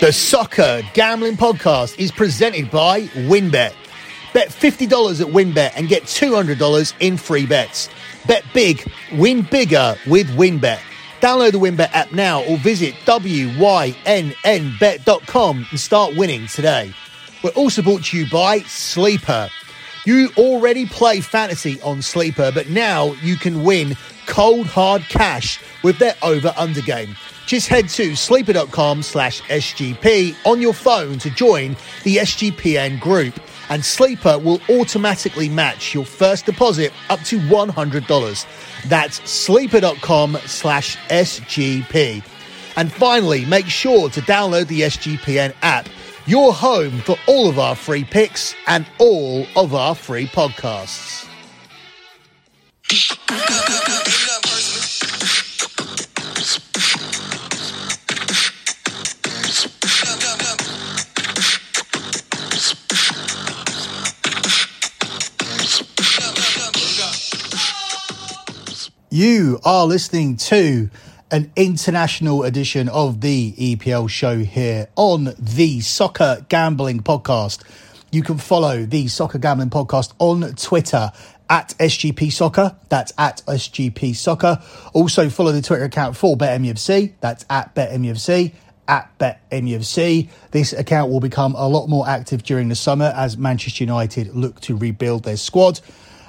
The Soccer Gambling Podcast is presented by WynnBET. Bet $50 at WynnBET and get $200 in free bets. Bet big, win bigger with WynnBET. Download the WynnBET app now or visit WYNNBet.com and start winning today. We're also brought to you by Sleeper. You already play fantasy on Sleeper, but now you can win cold hard cash with their over under game. Just head to sleeper.com slash SGP on your phone to join the SGPN group, and Sleeper will automatically match your first deposit up to $100. That's sleeper.com slash SGP. And finally, make sure to download the SGPN app, your home for all of our free picks and all of our free podcasts. You are listening to an international edition of the EPL show here on the Soccer Gambling Podcast. You can follow the Soccer Gambling Podcast on Twitter at SGP Soccer. That's at SGP Soccer. Also follow the Twitter account for BetMUFC. That's at BetMUFC at BetMUFC. This account will become a lot more active during the summer as Manchester United look to rebuild their squad.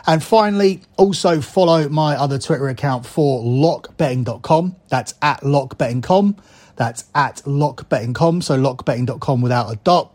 And finally, also follow my other Twitter account for lockbetting.com. That's at lockbetting.com. That's at lockbetting.com. So lockbetting.com without a dot.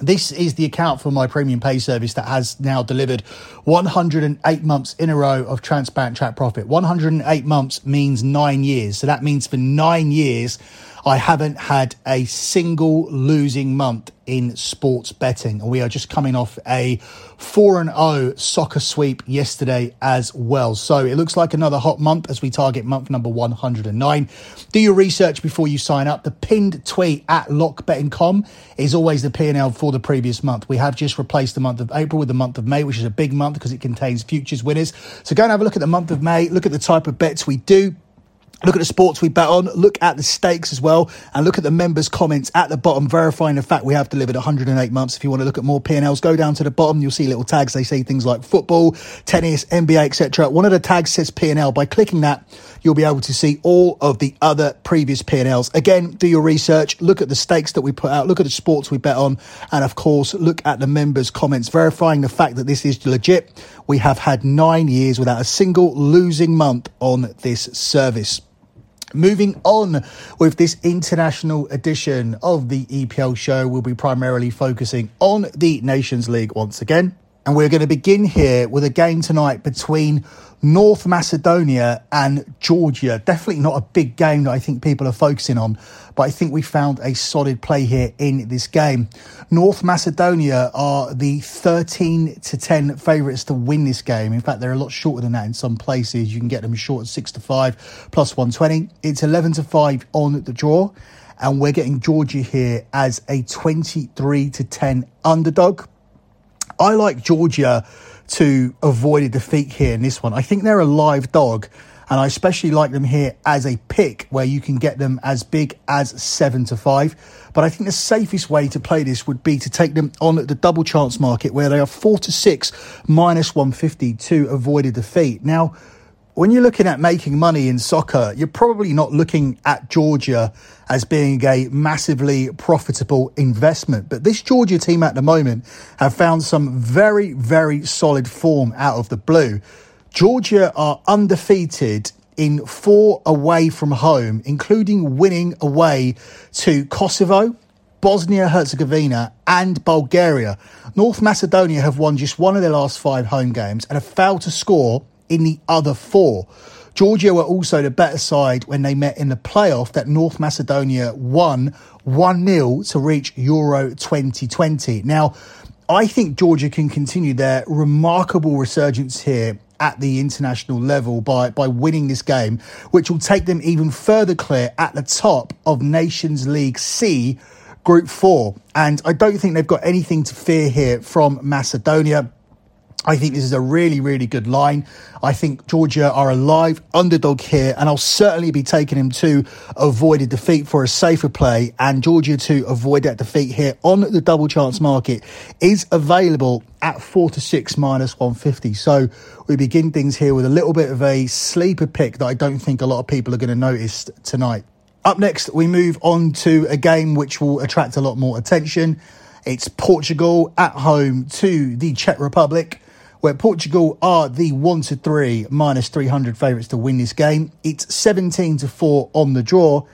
This is the account for my premium pay service that has now delivered 108 months in a row of transparent track profit. 108 months means nine years. So that means for nine years, I haven't had a single losing month in sports betting. And we are just coming off a 4 and 0 soccer sweep yesterday as well. So it looks like another hot month as we target month number 109. Do your research before you sign up. The pinned tweet at lockbetting.com is always the P&L for the previous month. We have just replaced the month of April with the month of May, which is a big month because it contains futures winners. So go and have a look at the month of May, look at the type of bets we do Look at the sports we bet on, look at the stakes as well, and look at the members' comments at the bottom, verifying the fact we have delivered 108 months. If you want to look at more P&Ls, go down to the bottom. You'll see little tags. They say things like football, tennis, NBA, etc. One of the tags says P&L. By clicking that, you'll be able to see all of the other previous P&Ls. Again, do your research, look at the stakes that we put out, look at the sports we bet on, and of course, look at the members' comments, verifying the fact that this is legit. We have had nine years without a single losing month on this service. Moving on with this international edition of the EPL show, we'll be primarily focusing on the Nations League once again. And we're going to begin here with a game tonight between North Macedonia and Georgia. Definitely not a big game that I think people are focusing on, but I think we found a solid play here in this game. North Macedonia are the 13 to 10 favourites to win this game. In fact, they're a lot shorter than that in some places. You can get them short at 6 to 5 plus 120. It's 11 to 5 on the draw. And we're getting Georgia here as a 23 to 10 underdog. I like Georgia to avoid a defeat here in this one. I think they're a live dog, and I especially like them here as a pick where you can get them as big as seven to five. But I think the safest way to play this would be to take them on the double chance market where they are four to six minus 150 to avoid a defeat. Now, when you're looking at making money in soccer, you're probably not looking at Georgia as being a massively profitable investment. But this Georgia team at the moment have found some very, very solid form out of the blue. Georgia are undefeated in four away from home, including winning away to Kosovo, Bosnia Herzegovina, and Bulgaria. North Macedonia have won just one of their last five home games and have failed to score in the other four. Georgia were also the better side when they met in the playoff that North Macedonia won 1 0 to reach Euro 2020. Now, I think Georgia can continue their remarkable resurgence here at the international level by, by winning this game, which will take them even further clear at the top of Nations League C, Group 4. And I don't think they've got anything to fear here from Macedonia. I think this is a really, really good line. I think Georgia are a live underdog here, and I'll certainly be taking him to avoid a defeat for a safer play. And Georgia to avoid that defeat here on the double chance market is available at four to six minus 150. So we begin things here with a little bit of a sleeper pick that I don't think a lot of people are going to notice tonight. Up next, we move on to a game which will attract a lot more attention. It's Portugal at home to the Czech Republic where Portugal are the 1 to 3 minus 300 favourites to win this game. It's 17 to 4 on the draw,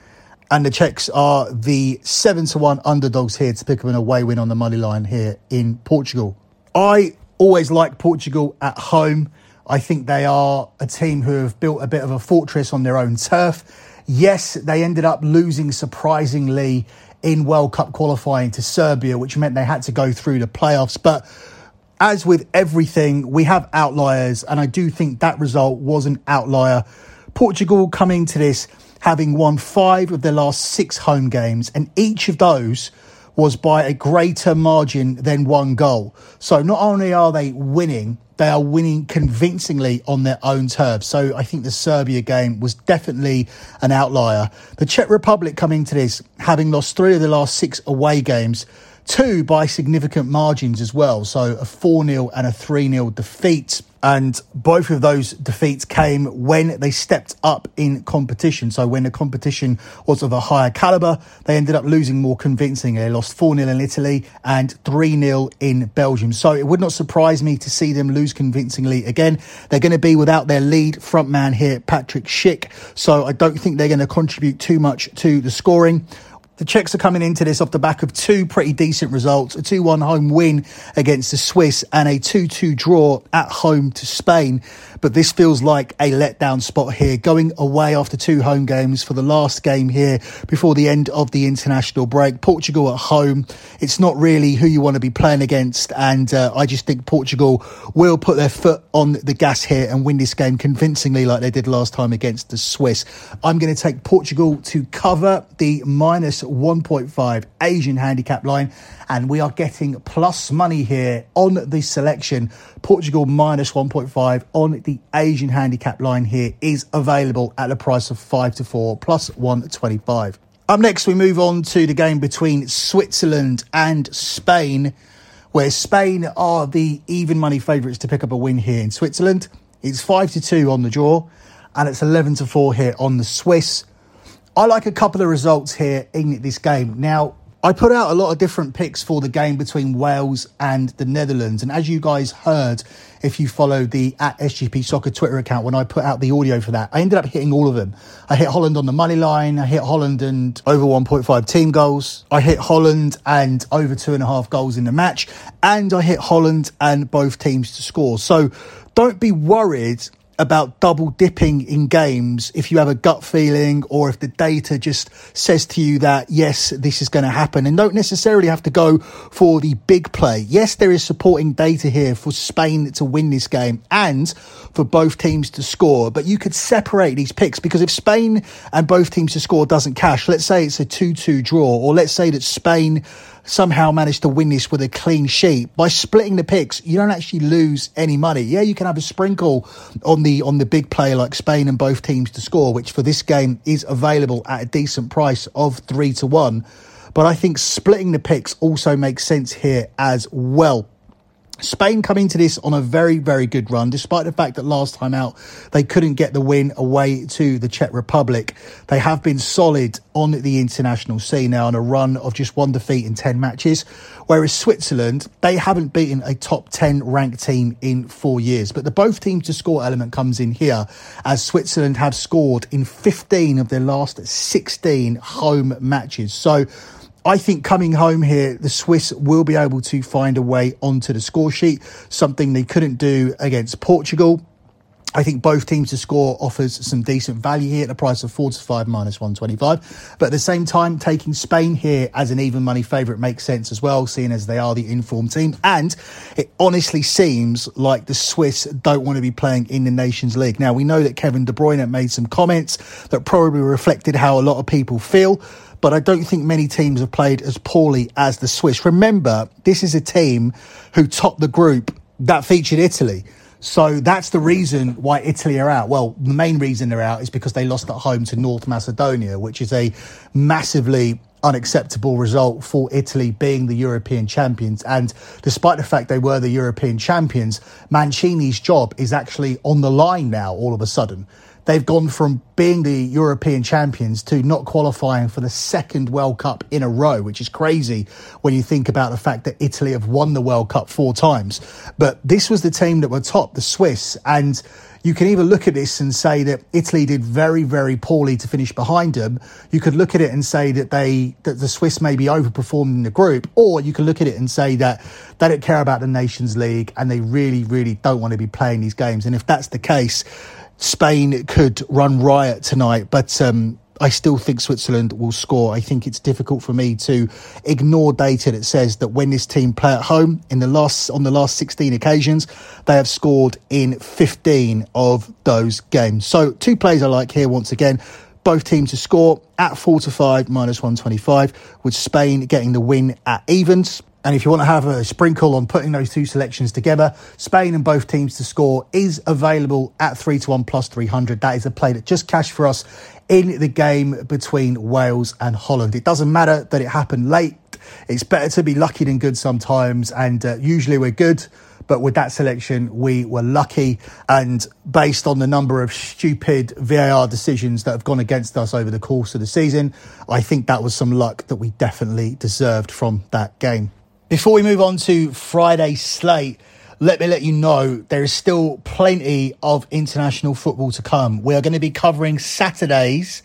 and the Czechs are the 7 to 1 underdogs here to pick up an away win on the money line here in Portugal. I always like Portugal at home. I think they are a team who have built a bit of a fortress on their own turf. Yes, they ended up losing surprisingly in World Cup qualifying to Serbia, which meant they had to go through the playoffs. But as with everything, we have outliers, and I do think that result was an outlier. Portugal coming to this having won five of their last six home games, and each of those was by a greater margin than one goal. So not only are they winning, they are winning convincingly on their own turf. So I think the Serbia game was definitely an outlier. The Czech Republic coming to this, having lost three of the last six away games, two by significant margins as well. So a 4 0 and a 3 0 defeat. And both of those defeats came when they stepped up in competition. So when the competition was of a higher caliber, they ended up losing more convincingly. They lost 4 0 in Italy and 3 0 in Belgium. So it would not surprise me to see them lose convincingly again. They're going to be without their lead front man here, Patrick Schick. So I don't think they're going to contribute too much to the scoring. The Czechs are coming into this off the back of two pretty decent results a 2 1 home win against the Swiss and a 2 2 draw at home to Spain. But this feels like a letdown spot here, going away after two home games for the last game here before the end of the international break. Portugal at home, it's not really who you want to be playing against. And uh, I just think Portugal will put their foot on the gas here and win this game convincingly, like they did last time against the Swiss. I'm going to take Portugal to cover the minus 1.5 Asian handicap line. And we are getting plus money here on the selection. Portugal minus 1.5 on the Asian handicap line here is available at the price of 5 to 4 plus 125. Up next, we move on to the game between Switzerland and Spain, where Spain are the even money favourites to pick up a win here in Switzerland. It's 5 to 2 on the draw, and it's 11 to 4 here on the Swiss. I like a couple of results here in this game. Now, I put out a lot of different picks for the game between Wales and the Netherlands. And as you guys heard, if you follow the at SGP Soccer Twitter account, when I put out the audio for that, I ended up hitting all of them. I hit Holland on the money line. I hit Holland and over 1.5 team goals. I hit Holland and over two and a half goals in the match. And I hit Holland and both teams to score. So don't be worried about double dipping in games if you have a gut feeling or if the data just says to you that, yes, this is going to happen and don't necessarily have to go for the big play. Yes, there is supporting data here for Spain to win this game and for both teams to score, but you could separate these picks because if Spain and both teams to score doesn't cash, let's say it's a 2-2 draw or let's say that Spain somehow managed to win this with a clean sheet by splitting the picks. You don't actually lose any money. Yeah you can have a sprinkle on the on the big play like spain and both teams to score which for this game is available at a decent price of three to one. But i think splitting the picks also makes sense here as well Spain come into this on a very, very good run, despite the fact that last time out they couldn't get the win away to the Czech Republic. They have been solid on the international scene now on a run of just one defeat in 10 matches. Whereas Switzerland, they haven't beaten a top 10 ranked team in four years. But the both teams to score element comes in here as Switzerland have scored in 15 of their last 16 home matches. So, I think coming home here, the Swiss will be able to find a way onto the score sheet, something they couldn't do against Portugal. I think both teams to score offers some decent value here at the price of 4 to 5 minus 125. But at the same time, taking Spain here as an even money favourite makes sense as well, seeing as they are the informed team. And it honestly seems like the Swiss don't want to be playing in the Nations League. Now, we know that Kevin De Bruyne made some comments that probably reflected how a lot of people feel but I don't think many teams have played as poorly as the Swiss. Remember, this is a team who topped the group that featured Italy. So that's the reason why Italy are out. Well, the main reason they're out is because they lost at home to North Macedonia, which is a massively unacceptable result for Italy being the European champions. And despite the fact they were the European champions, Mancini's job is actually on the line now all of a sudden. They've gone from being the European champions to not qualifying for the second World Cup in a row, which is crazy when you think about the fact that Italy have won the World Cup four times. But this was the team that were top, the Swiss, and you can either look at this and say that Italy did very, very poorly to finish behind them. You could look at it and say that they that the Swiss maybe overperformed in the group, or you could look at it and say that they don't care about the Nations League and they really, really don't want to be playing these games. And if that's the case, Spain could run riot tonight. But um, I still think Switzerland will score. I think it's difficult for me to ignore data that says that when this team play at home in the last on the last 16 occasions, they have scored in 15 of those games. So two plays I like here once again. Both teams to score at 4 to 5 minus 125 with Spain getting the win at evens. And if you want to have a sprinkle on putting those two selections together, Spain and both teams to score is available at 3 to 1 plus 300. That is a play that just cashed for us in the game between Wales and Holland. It doesn't matter that it happened late. It's better to be lucky than good sometimes. And uh, usually we're good. But with that selection, we were lucky. And based on the number of stupid VAR decisions that have gone against us over the course of the season, I think that was some luck that we definitely deserved from that game. Before we move on to Friday's slate, let me let you know there is still plenty of international football to come. We are going to be covering Saturdays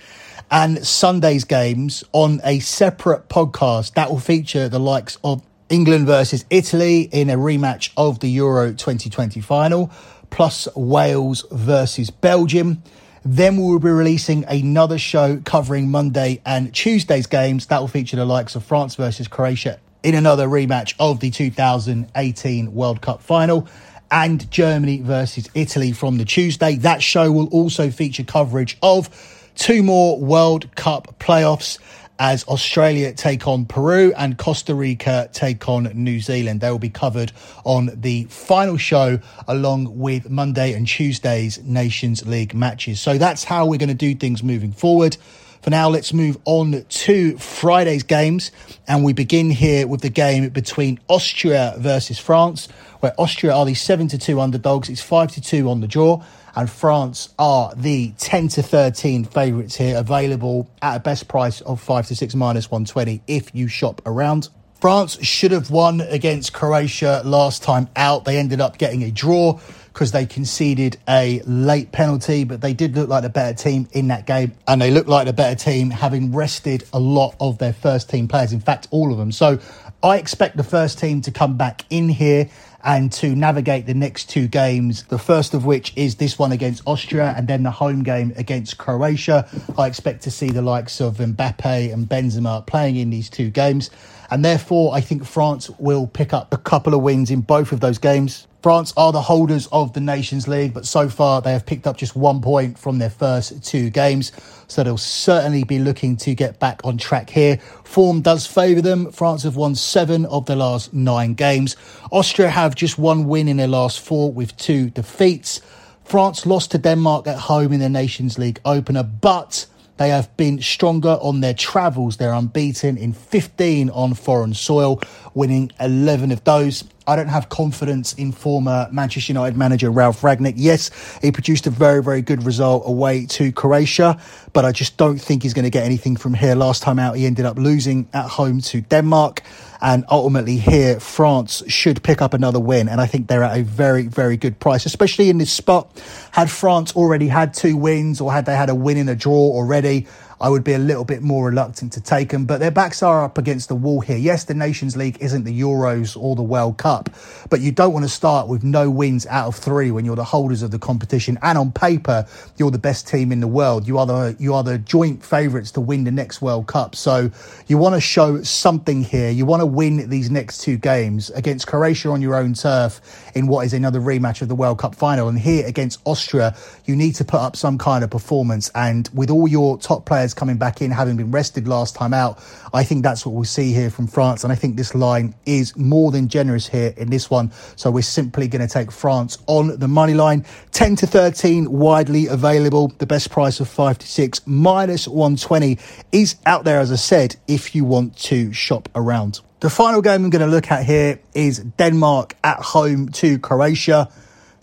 and Sunday's games on a separate podcast that will feature the likes of England versus Italy in a rematch of the Euro 2020 final, plus Wales versus Belgium. Then we'll be releasing another show covering Monday and Tuesday's games. That will feature the likes of France versus Croatia in another rematch of the 2018 World Cup final and Germany versus Italy from the Tuesday. That show will also feature coverage of two more World Cup playoffs as Australia take on Peru and Costa Rica take on New Zealand. They will be covered on the final show along with Monday and Tuesday's Nations League matches. So that's how we're going to do things moving forward. For now, let's move on to Friday's games. And we begin here with the game between Austria versus France, where Austria are the 7 to 2 underdogs. It's 5 to 2 on the draw. And France are the 10 to 13 favourites here, available at a best price of 5 to 6 minus 120 if you shop around. France should have won against Croatia last time out. They ended up getting a draw because they conceded a late penalty, but they did look like the better team in that game. And they looked like the better team having rested a lot of their first team players. In fact, all of them. So I expect the first team to come back in here and to navigate the next two games. The first of which is this one against Austria and then the home game against Croatia. I expect to see the likes of Mbappe and Benzema playing in these two games. And therefore, I think France will pick up a couple of wins in both of those games. France are the holders of the Nations League, but so far they have picked up just one point from their first two games. So they'll certainly be looking to get back on track here. Form does favour them. France have won seven of their last nine games. Austria have just one win in their last four with two defeats. France lost to Denmark at home in the Nations League opener, but they have been stronger on their travels. They're unbeaten in 15 on foreign soil, winning 11 of those. I don't have confidence in former Manchester United manager Ralf Rangnick. Yes, he produced a very, very good result away to Croatia, but I just don't think he's going to get anything from here. Last time out, he ended up losing at home to Denmark. And ultimately, here, France should pick up another win. And I think they're at a very, very good price, especially in this spot. Had France already had two wins or had they had a win in a draw already, I would be a little bit more reluctant to take them. But their backs are up against the wall here. Yes, the Nations League isn't the Euros or the World Cup, but you don't want to start with no wins out of three when you're the holders of the competition. And on paper, you're the best team in the world. You are the you are the joint favourites to win the next World Cup. So you want to show something here. You want to win these next two games against Croatia on your own turf in what is another rematch of the World Cup final. And here against Austria, you need to put up some kind of performance. And with all your top players coming back in, having been rested last time out. I think that's what we'll see here from France. And I think this line is more than generous here in this one. So we're simply going to take France on the money line. 10 to 13, widely available. The best price of 5 to 6, minus 120 is out there, as I said, if you want to shop around. The final game I'm going to look at here is Denmark at home to Croatia.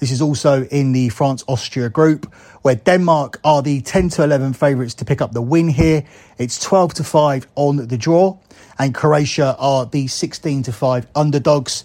This is also in the France Austria group, where Denmark are the 10 to 11 favourites to pick up the win here. It's 12 to 5 on the draw, and Croatia are the 16 to 5 underdogs.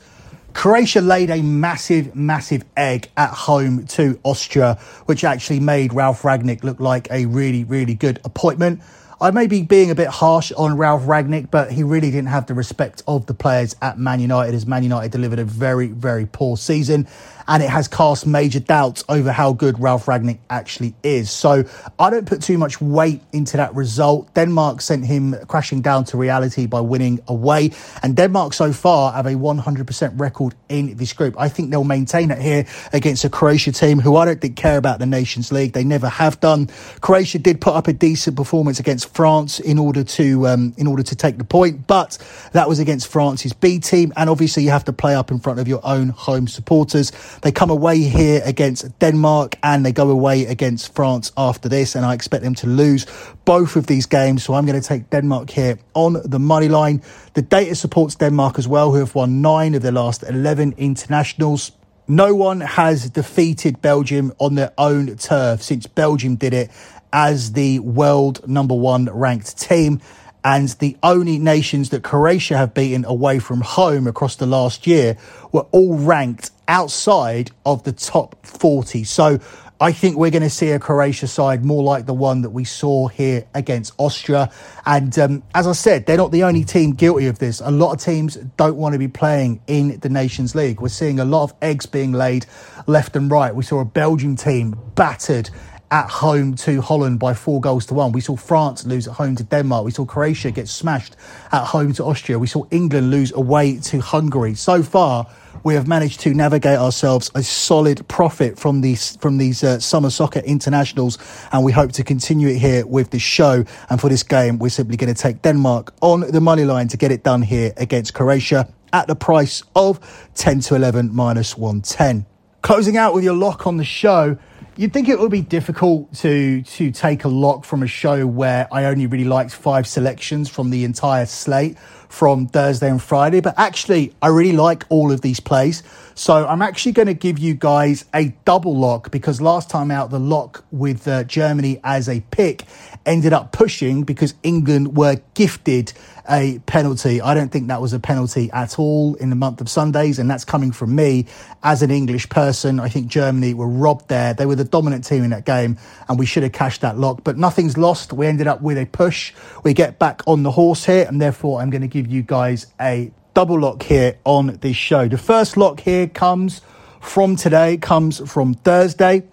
Croatia laid a massive, massive egg at home to Austria, which actually made Ralf Rangnick look like a really, really good appointment. I may be being a bit harsh on Ralf Rangnick, but he really didn't have the respect of the players at Man United as Man United delivered a very, very poor season and it has cast major doubts over how good Ralf Rangnick actually is. So I don't put too much weight into that result. Denmark sent him crashing down to reality by winning away, and Denmark so far have a 100% record in this group. I think they'll maintain it here against a Croatia team who I don't think care about the Nations League. They never have done. Croatia did put up a decent performance against France in order to um, in order to take the point, but that was against France's B team, and obviously you have to play up in front of your own home supporters. They come away here against Denmark and they go away against France after this, and I expect them to lose both of these games. So I'm going to take Denmark here on the money line. The data supports Denmark as well, who have won nine of their last 11 internationals. No one has defeated Belgium on their own turf since Belgium did it as the world number one ranked team and the only nations that Croatia have beaten away from home across the last year were all ranked outside of the top 40. So I think we're going to see a Croatia side more like the one that we saw here against Austria. And um, as I said, they're not the only team guilty of this. A lot of teams don't want to be playing in the Nations League. We're seeing a lot of eggs being laid left and right. We saw a Belgian team battered at home to Holland by four goals to one. We saw France lose at home to Denmark. We saw Croatia get smashed at home to Austria. We saw England lose away to Hungary. So far, we have managed to navigate ourselves a solid profit from these from these uh, summer soccer internationals, and we hope to continue it here with this show. And for this game, we're simply going to take Denmark on the money line to get it done here against Croatia at the price of 10 to 11 minus 110. Closing out with your lock on the show. You'd think it would be difficult to to take a lock from a show where I only really liked five selections from the entire slate from Thursday and Friday, but actually I really like all of these plays. So I'm actually going to give you guys a double lock because last time out the lock with uh, Germany as a pick ended up pushing because England were gifted a penalty. I don't think that was a penalty at all in the month of Sundays, and that's coming from me as an English person. I think Germany were robbed there. They were the dominant team in that game, and we should have cashed that lock. But nothing's lost. We ended up with a push. We get back on the horse here, and therefore I'm going to give you guys a double lock here on this show. The first lock here comes from today, comes from Thursday,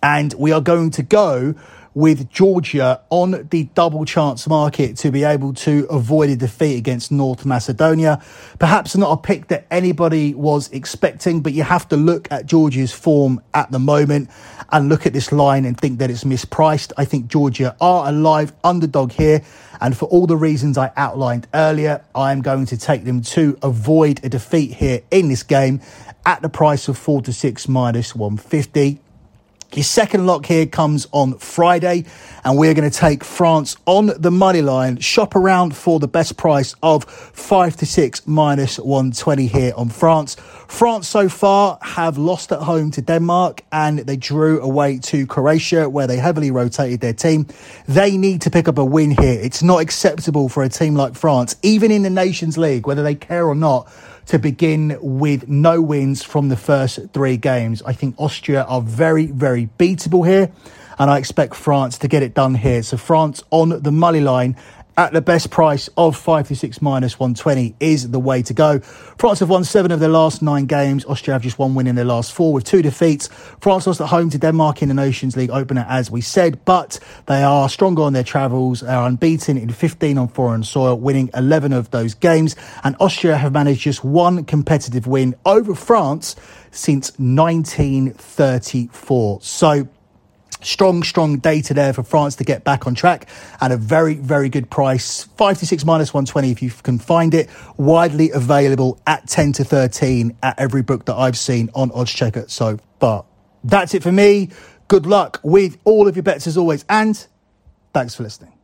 and we are going to go with Georgia on the double chance market to be able to avoid a defeat against North Macedonia. Perhaps not a pick that anybody was expecting, but you have to look at Georgia's form at the moment and look at this line and think that it's mispriced. I think Georgia are a live underdog here. And for all the reasons I outlined earlier, I am going to take them to avoid a defeat here in this game at the price of 4 to 6 minus 150. Your second lock here comes on Friday, and we're going to take France on the money line. Shop around for the best price of five to six minus 120 here on France. France so far have lost at home to Denmark and they drew away to Croatia, where they heavily rotated their team. They need to pick up a win here. It's not acceptable for a team like France, even in the Nations League, whether they care or not to begin with no wins from the first three games. I think Austria are very, very beatable here, and I expect France to get it done here. So France on the money line at the best price of 5 to 6 minus 120 is the way to go. France have won seven of their last nine games. Austria have just one win in their last four with two defeats. France lost at home to Denmark in the Nations League opener, as we said, but they are stronger on their travels, they are unbeaten in 15 on foreign soil, winning 11 of those games. And Austria have managed just one competitive win over France since 1934. So strong, strong data there for France to get back on track at a very, very good price. Five to six minus 120 if you can find it. Widely available at 10 to 13 at every book that I've seen on Oddschecker so far. That's it for me. Good luck with all of your bets as always. And thanks for listening.